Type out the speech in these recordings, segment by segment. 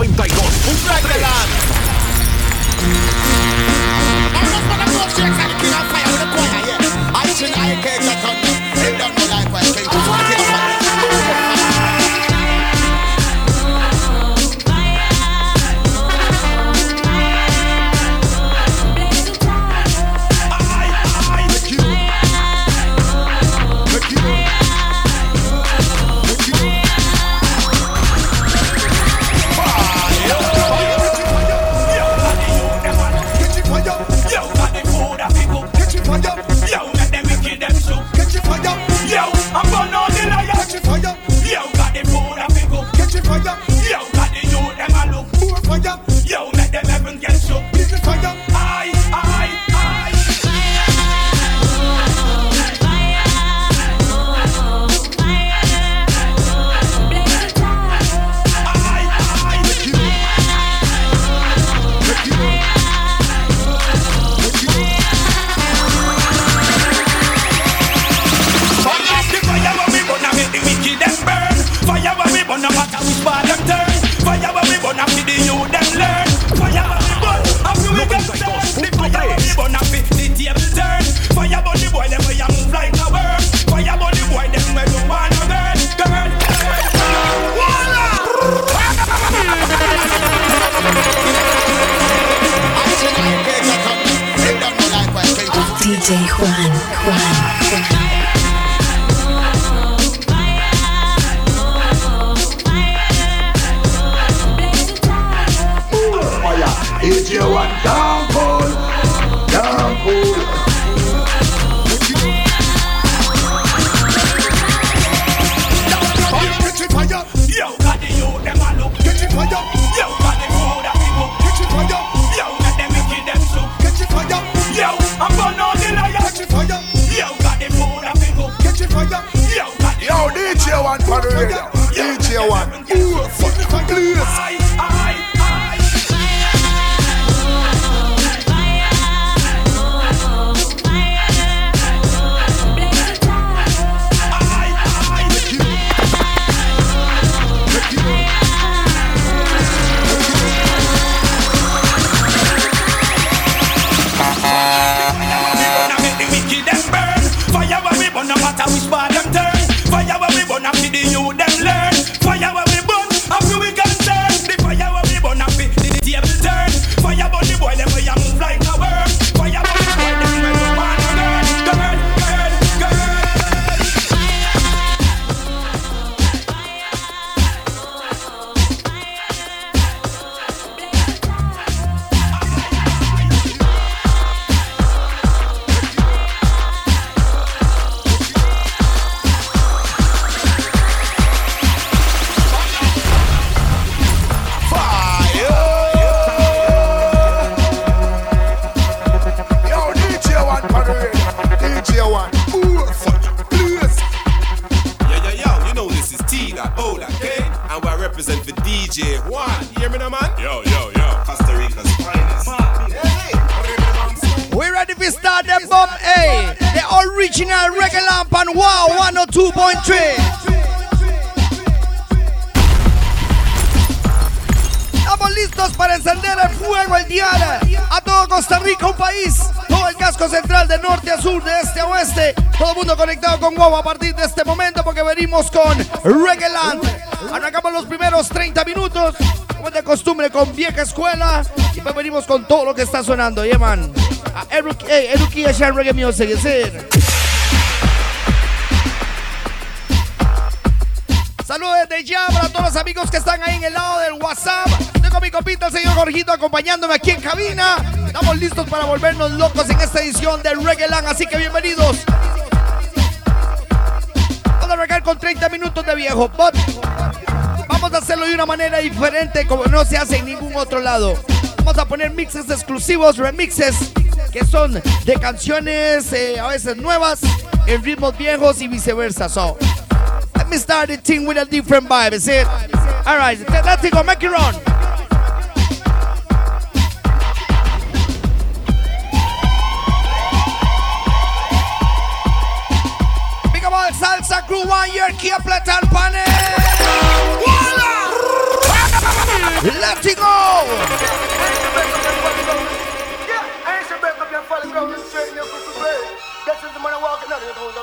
92. Un we spot and turn. Fire when we burn up to the youth DJ Juan. You hear me now, man? Yo, yo, yo. Costa Rica's finest. We ready to start the bomb, eh? The original reggae lamp and wow 102.3. Estamos listos para encender el fuego el diana. A todo Costa Rica, un país. Todo el casco central de norte a sur, de este a oeste. Todo el mundo conectado con WOW a partir de este momento porque venimos con Reggae Land. Arrancamos los primeros 30 minutos, como de costumbre, con vieja escuela. Y después venimos con todo lo que está sonando, yeah, Ashan Reggae Music, es. Saludos desde ya para todos los amigos que están ahí en el lado del WhatsApp. Tengo mi copita, el señor Jorgito, acompañándome aquí en cabina. Estamos listos para volvernos locos en esta edición de Reggaeland, así que bienvenidos con 30 minutos de viejo. Vamos a hacerlo de una manera diferente como no se hace en ningún otro lado. Vamos a poner mixes exclusivos, remixes, que son de canciones eh, a veces nuevas, en ritmos viejos y viceversa. So, let me start the thing with a different vibe, is it? Alright, let's go, make it run. salsa crew one year and Let it go.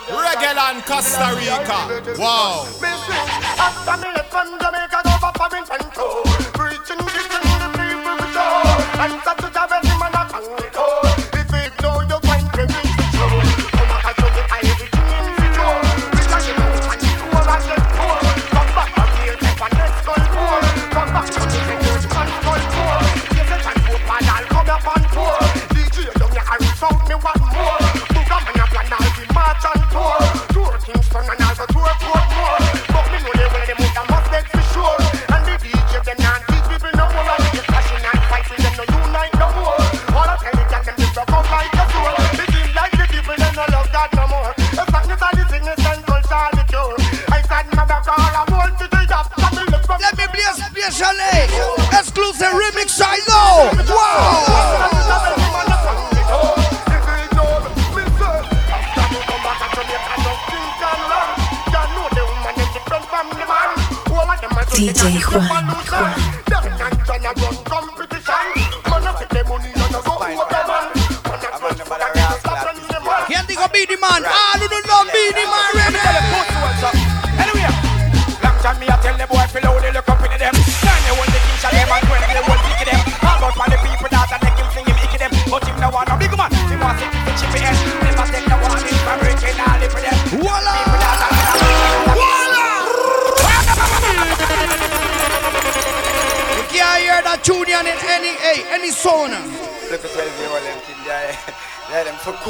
Reggae and Costa Rica. Wow. Preaching, the people play a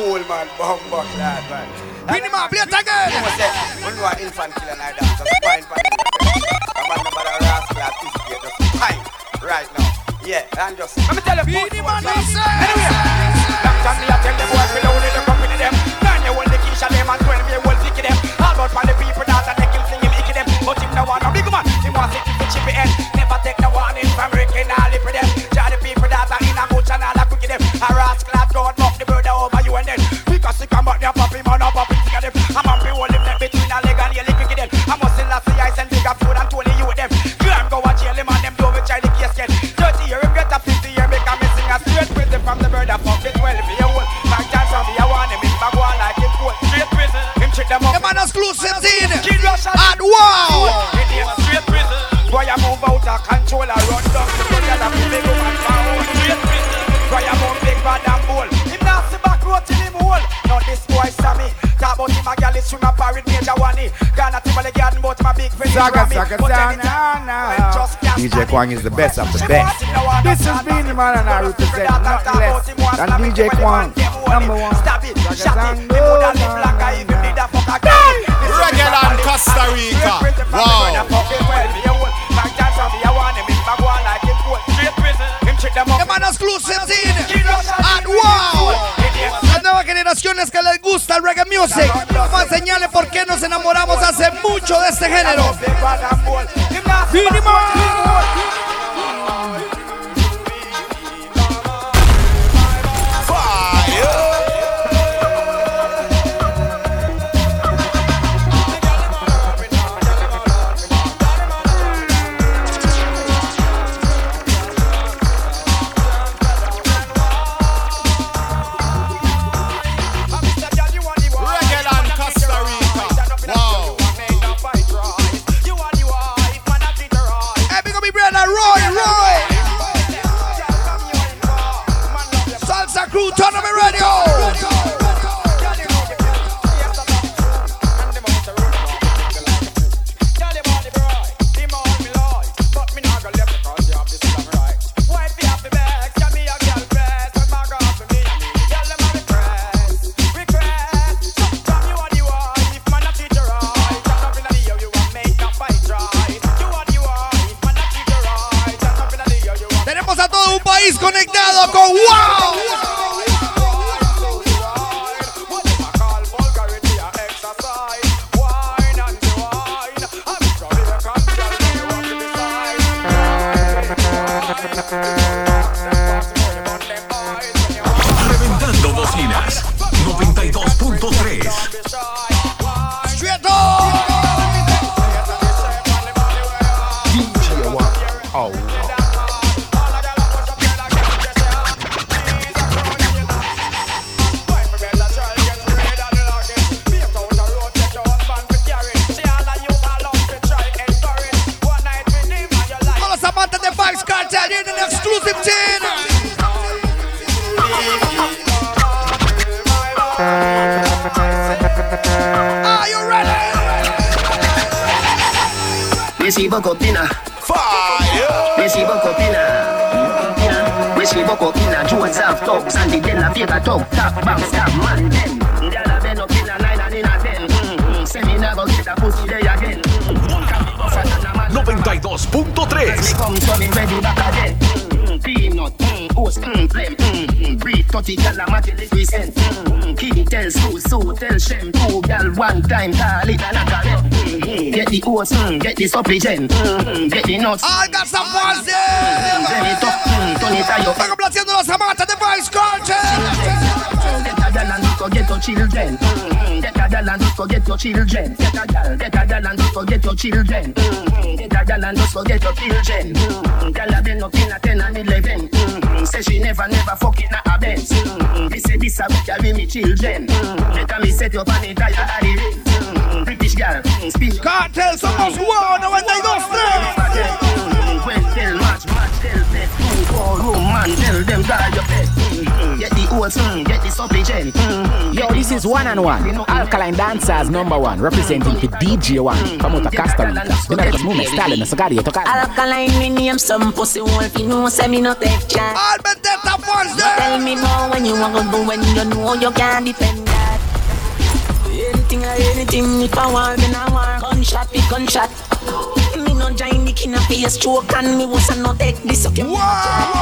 them cool man, bumbuck lad man. Beenie Man, play it again. You say, when you are infant killer like that, just fine for the A man no bother rascal at this gate, just fine right now. Yeah, and just Let me tell you, Beenie Man, I say. Long time me I tell the boy below they look up in them. Nine they want the king shall them and twenty they want pick them. All about for the people that and they kill sing him icky them. But him no want no big man. He want to keep the chippy end. Never take the warning from breaking all the for them. Jar the people that are in a bush and all a quick them. A rascal that God buck then. Because he come back there pop him on up up them. I'm up hold him neck between a leg and the quick them. I'm must last the ice and bigger food and Tony you with them. Graham go and jail him and them do with child the case get. 30 year him get a 50 year make a missing a straight prison from the bird that fuck the 12 year old. Back time from me I want him in back one like him cold. Straight prison. Him trick them up. The man exclusive in. Kid Rush and And wow. Straight prison. Boy, I move out of control, Saga, Grammy. saga, saga, anytime, now, when just can't DJ Juan is the best of the best. want him, no one This is understand the Man and I People represent that nothing talk less about him, want than stab it, DJ when the Juan, man them want number him. one. Stab it, Saga, shot it, The man exclusive in. And wow. Las nuevas generaciones que les gusta el reggae music. Vamos a enseñarles por qué nos enamoramos hace mucho de este género. A todo un país conectado con Wao. Recibo copina, Fire. recibo copina. Recibo copina, Jones have talks and the den a figure talk, top bounce, top man then. Gyal a bend up in a nine and in a ten. Mm-hmm. Say me never get a pussy there again. Mm-hmm. Can be buffer than a man. 92.3 Me come so me ready back again. Mm, Peanut, mm, oats, mm, blem, mm, mm, breed 30 gal a matty lick we send. Mm, mm, Kitty tell Sue, Sue tell Shem, two gal one time, call it a knock a them. Mm, mm, Get the oats, mm, get the mm, mm, get the nuts. I got some Mm, voices. Blend it up, mm, turn it your Están complaciendo los amantes de Vybz Kartel. Forget your children. Mm, Get a gal and don't forget your children. Get a gal, get a gal and don't forget your children. Mm, Get a gal and don't forget your children. Mm, Gal a been up in a 10 and 11. Mm, Say she never, never fucking a a Benz. Mm, Me say this a go carry me children. Mm, Later me set up an entire array. Mm, British gal, mm, spin Cartel, somos Wao, 92.3. Mm, When tell match, match tell bet. Mm, Four room man, tell them die your bed. Mm, Get the oats, mm, get the supplement. Mm, Yo, this is one and one. Alkaline Dancers number one, representing the DJ Juan. From out of Costa Rica. The American movement, Stalin, Sagaria, Tocada. Alkaline me name some pussy wolf, you know say me no take chance. Al Vendetta Wednesday. Tell me more when you want to do when you know you can't defend that. Anything or anything, if I want, then I want. Gunshot, be gunshot. Me no join the king of face stroke and me was no take this okay. Wow.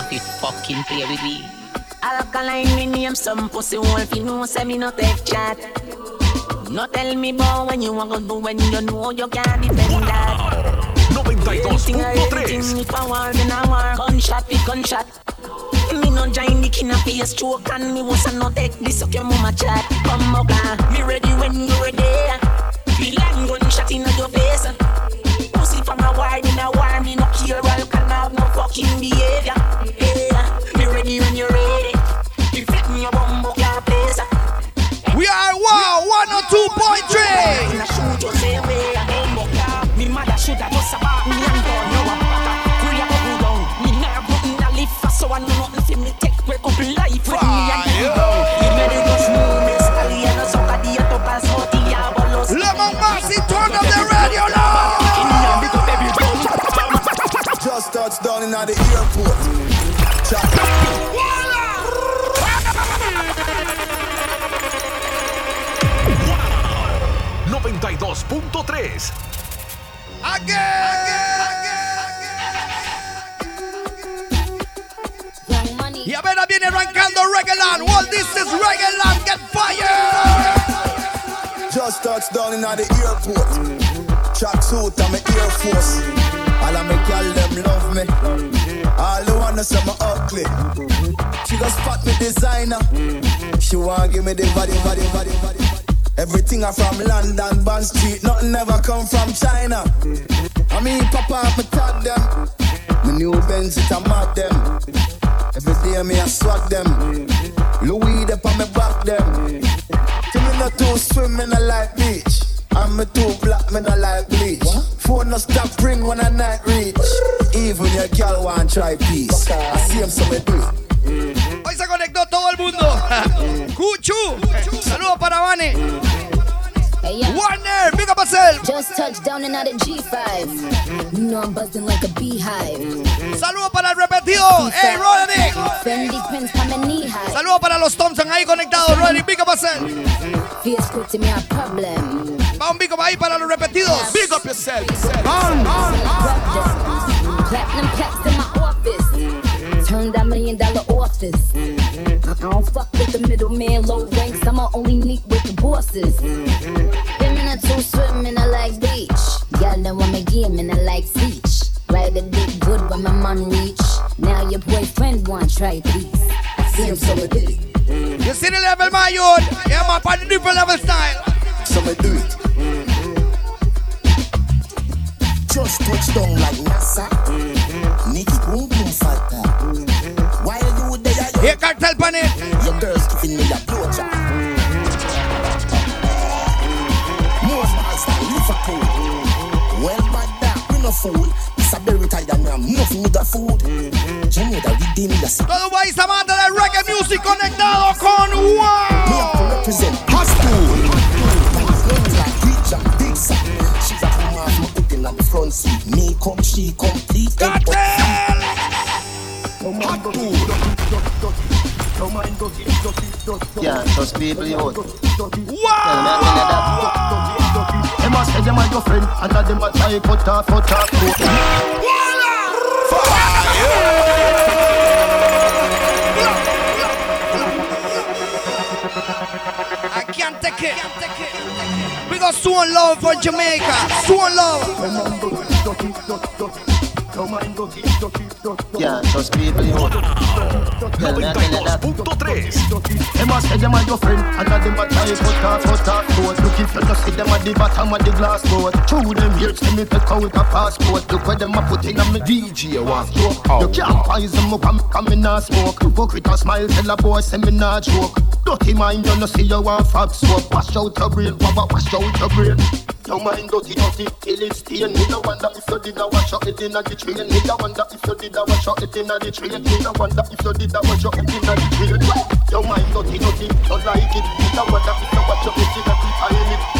Finna not fit fucking play with me. Alkaline me name some pussy wolf, you know say me no take chat. No tell me about when you want to do when you know you can't defend that. Anything or 92.3 anything, if I war, then I war. Gunshot, be gunshot. Me no join the king of face stroke and me was no take this up your mama chat. Come up, me ready when you ready. Feel like gunshot in your face. Pussy from a war, in a war, me no care, fucking behavior. Yeah, ready when you're ready. You fit me bumbo car place. We are Wao, 102.3. down in the airport. Check. 92.3 Y a ver, ahí viene arrancando Reggaeland. Well, this is Reggaeland. Get fire. Just touched down in the airport. Track suit and my Air Force. All of my gal them love me. All the wanna say me ugly. She just spot me designer. She want give me the body, body, body, body. Everything I from London, Bond Street, nothing ever come from China. I mean, Papa, me tag them. My new Benz, it a mad them. Every day me I swag them. Louis up on me back them. See me not too swim, me not like beach. I'm me too black, me not like bleach. Phone no stop ring when I night reach. Even your girl want try peace. I see him so me do it. Hoy se conectó todo el mundo. Cuchu. Saludos para Vane. Warner, big up yourself. Just touched down and out of G5. You know I'm buzzing like a beehive. Mm-hmm. Saludos para el repetido. Hey, Roderick. Fendi prints coming knee high. Saludos para los Thompson ahí conectados. Roderick, big up yourself. Feels good to me, a problem. Va big up ahí para los repetidos. Big up yourself. Platinum plaques in my office. Mm-hmm. Turned a million dollar office. Mm-hmm. I don't fuck with the middleman, low ranks. I'ma only meet with the bosses. Mm-hmm. Them in a two swim in a like beach. Girl, them want me game in a like speech. Ride a dick good when my man reach. Now your boyfriend want try peace. I see him so it is. You see the level, my youth? Yeah, man, for the different level style. So me do it. Just touch down like NASA. Mm-hmm. Nikki boom boom fatter. Mm-hmm. While you there, Here, cartel panel. Mm-hmm. your girls giving me a blowjob. More balls than Liverpool. Well, bad that we no fool. This a berry tie and ram, nothing with the food. Jamaica, redeem the city. Todo país amante del reggae music conectado con Me Wow. have to represent high front seat. Me come, she complete. Cartel. Hot school. Yeah, trust people you out. Wow. Them a say them a your friend, and a them a try cut off, cut off, cut off. I can't take it. We got Swan Love for Jamaica. Swan Love. Yeah, trust people you. Tell me, tell that. 92.3 Them a say them a your friend, and a them a try cut off, cut off, coat. Look if you just see them at the bottom of the glass boat. Through them here, see me take out a passport. Look where them a put in a me DJ walk. You can't poison me, come, come in a smoke. Book with a smile, tell a boy, say me not joke. Dirty mind, you no see you want fuck smoke. Wash out your brain, baba, wash out your brain. Your mind dirty, dirty, till it's stain. Me no wonder if you did a wash out it inna the train. Me no wonder if you did a wash out it inna the train. Me no wonder if you did a wash out it inna the train. Your mind dirty, dirty, don't like it. Me no wonder if you wash out it inna the toilet.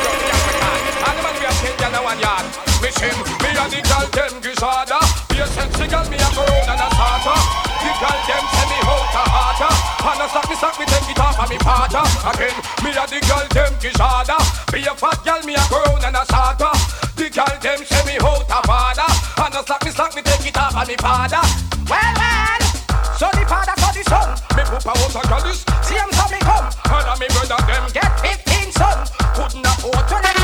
one yard. Miss him, me and the girl them Gizada. Be a sexy girl, me a go round and a starter. The girl them send me out a harder. And a stop me, stop me, take it off of me partner. Again, me and the girl them Gizada. Be a fat girl, me a go round and a starter. The girl them send me out a father. And a stop me, stop me, take it off of me father. Well, well. So the father, so the son. Me was a goddess. See him so me come. And a me brother them get 15 son. Couldn't afford to let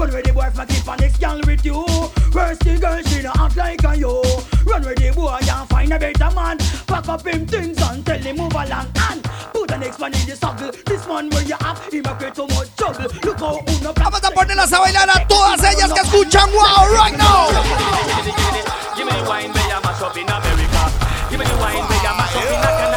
Run with the boy for keep on next girl with you. First the girl she no act like a you. Run with the boy and find a better man. Pack up him things and tell him move along and put the next one in the circle. This man where you have him a create so much trouble. Look how uno Vamos a ponerlas a bailar a todas ellas que escuchan Wao right now. Give me the wine you mash up in America. Give me the wine you mash up in Canada.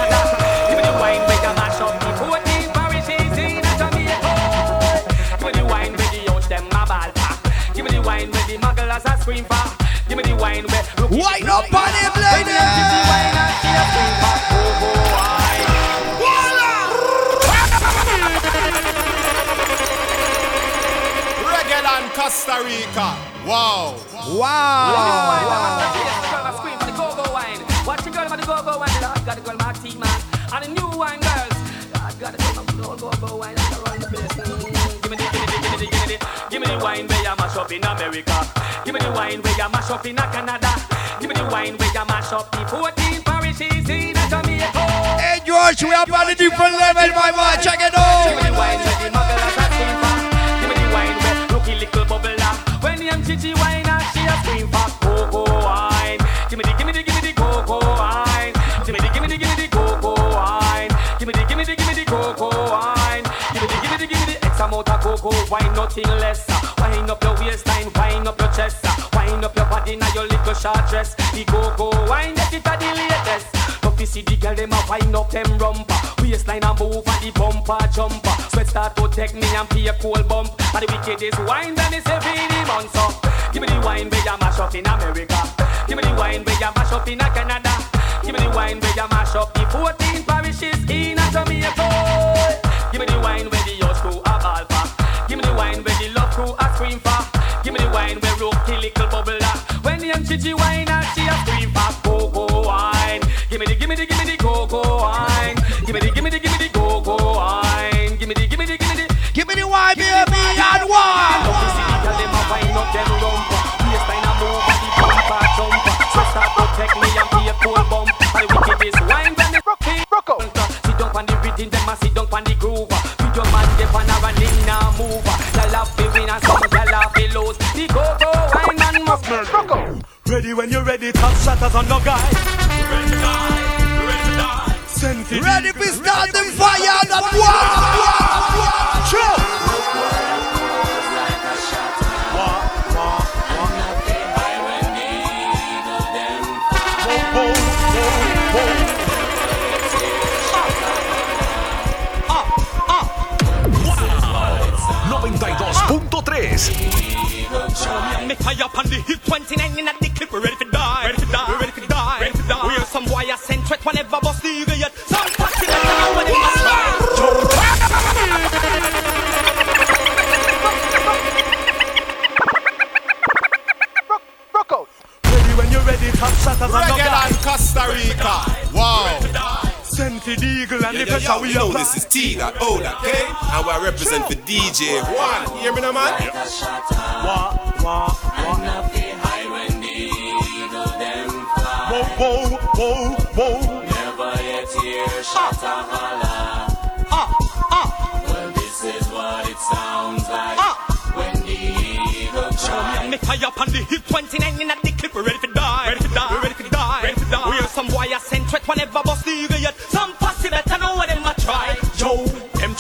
Wine where the youth them a ball for. Give me the wine where the mugglers a scream for. Give me wine where up on him, lady. wine and she a scream for go-go wine. Reggae and Costa Rica. Wow. Wow. Oh, scream for the go-go wine. Watch the girl with the go-go wine. Lord got the girl Marty. And the new up in America. Give me the wine where you mash up in Canada. Give me the wine where you mash up the 14 parishes in Jamaica. Hey, George, we are on a different level, my man. Check it out. Give me the wine where the mugglers are scream for. Give me the wine where looky little bubble lah. When the MGG wine and she a scream for cocoa wine. Give me the, give me the, give me the cocoa wine. Give me the, give me the, give me the cocoa wine. Give me the, give me the, give me the cocoa wine. Give me the, give me the, give me the X amount of cocoa wine, nothing less. Wine up your waistline, wine up your chest, ah. wine up your body now your little short dress. The cocoa wine, that it a the latest. Love to see the girl them a wind up them rumper. Waistline and move and the bumper jumper. Sweat start to take me and pay a cold bump. And the wickedest wine that is every month so Give me the wine where you mash up in America. Give me the wine where you mash up in Canada. Give me the wine where you mash up the 14 parishes in a Jamaica. Give me the wine where the yours crew a ball she a scream for cocoa wine. Give me the, give me the, give me the cocoa wine. Give me the, give me the, give me the cocoa wine. Give me the, give me the, give me the Give me the wine, baby, and wine. Love to see the girl them a wind up them rumper Waistline a move and the bumper jumper. So start me and be a cold bump And the wickedest wine when me rocky rock out Sit down on the rhythm, them a sit down on the groove. With your man dey on a running now move Y'all have to Ready when you're ready, top shatters on no guy. Ready to die, ready to die. Send for Ready for start the fire and one. True. punto 3 Me fire up on the hit 29 in at the clip, we ready to die. Ready to die, we ready to die. Ready to die. We are some wire sent threat whenever bust the eagle yet. Some party that now when they must Ready when you're ready, top shatters on no Reggae guy. and Costa Rica. Wow. Send for the eagle and the Yo, pressure yo, we you know apply. this is T dot O dot K, and I represent for DJ Juan. Hear me now, man? Wah, wah, Whoa, whoa, whoa, whoa. Never yet hear shot a holla. Ah, ah, Well, this is what it sounds like ah. when the eagle Show me cries. me fire up on the hit 29 in at the clip, we ready to die. Ready to die, we ready to die. Ready to die. We are some wire sent threat whenever bust the eagle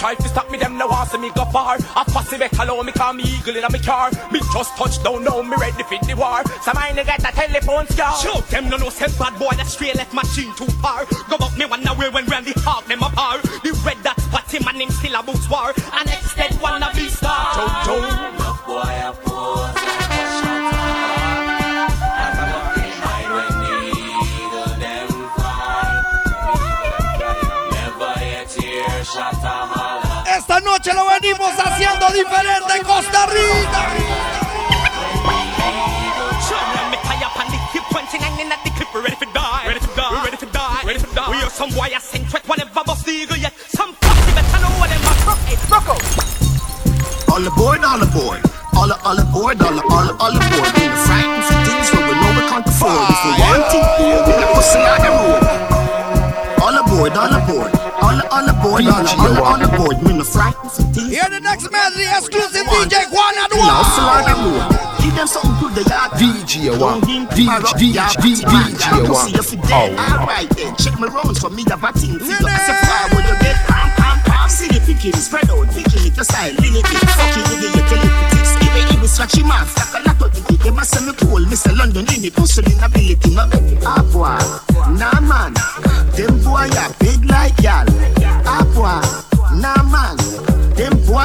try to stop me, them no want see me go far. I A pussy better allow me call me eagle in a me car. Me just touch down now, me ready for the war. Some I get a telephone scar. Show them no no say bad boy that straight left machine too far. Go up me one away when Randy Hawk them apart. The red that spot him and him still a books war. And next dead wanna be star. Joe, Joe. Venimos haciendo diferente en Costa Rica. Show me me tie up on the hip 29 in the clip, we are some wire sent threat whenever bust eagle yet. Some pussy better know what them a rock. Hey. All aboard, all. All, all aboard, all, all, all aboard. Frightened for things. Hear the next medley, exclusive DJ Juan and Me no hustle on the Juan. road. Give them something good they got. DJ Juan, DJ, DJ, DJ Juan. See you dead. Oh. Alright then, check my rounds for me. The batting. See you as a fire when you get pam pam pam. See the picking, spread out, picking it, the style, limit it. Fuck it, you get telepathics. Give it, give it, scratch him off. Like a lot of it. They must send me cool, Mr. London in it. Hustling ability, my Ah boy, nah man. Them boy are big like y'all. Ah boy, nah man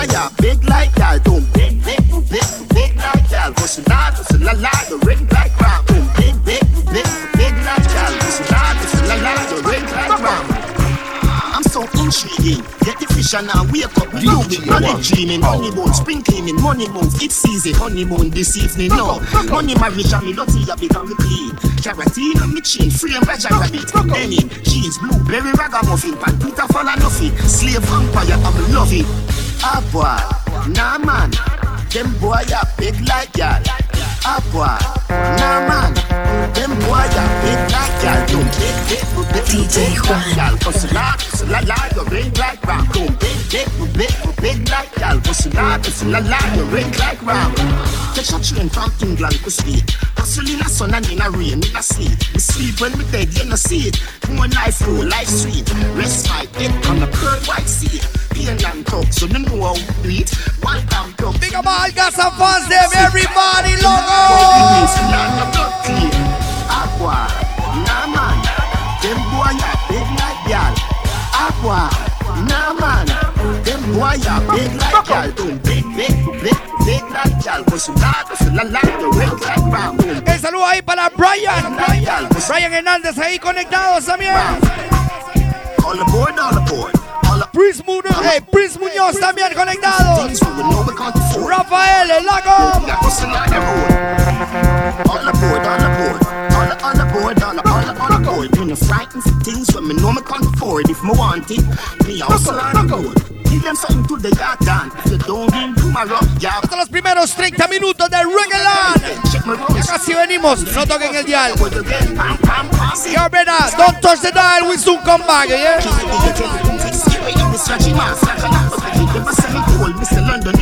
fire, big like. Boom, big, big, big, big like the ring round. Boom, big, big, big, big like the ring round. I'm so intriguing. Get the fish and I wake up blooming. Money dreaming, honeymoon, spring cleaning, money moon, It's easy, honeymoon this evening. No, money marriage and me dirty, I become clean. Carotene on me chin, free and badger rabbit. Denim, jeans, blueberry, ragamuffin, pan, pita, fall and nothing. Slave vampire, I'm loving. Ah boy, nah man. Them boy are big like y'all. Ah boy, nah man. Them boy are big like y'all. Don't big, big, big, DJ Juan. y'all. Cause a lot, cause a lot, lot, you ring like rock. Don't big, big, big, big like y'all. Cause a lot, cause a lot, lot, you ring like rock. Catch a train from England to speed. Hustle in a sun and in a rain, in a sleep. We sleep when we dead, you no see it. More life, full life sweet. Rest my head on the pearl white seat. Pain and talk, so you know how we do it. One time talk. Big up all got some fans them, everybody logo. Aqua, nah man, them boy a big like y'all. Aqua, nah man, them boy a big like y'all. Boom, big, big, big, big like y'all. You not, cause you la la, you ring like bam, boom. El saludo ahí para Brian. Brian, Hernández ahí conectados también. All aboard, all aboard. Prince Munoz, hey, Prince Muñoz también conectado. Rafael, el lago. All aboard, all aboard. All, all aboard, all, all, all. Me no frightened things when me know me can't afford. If me want it, me also on board. Give them something to the yard done. If you don't win tomorrow, yeah. Hasta los primeros 30 minutos de Reggaeland. Ya casi venimos, no toquen el dial. You better, don't touch the dial, we soon come back, yeah? Mr. London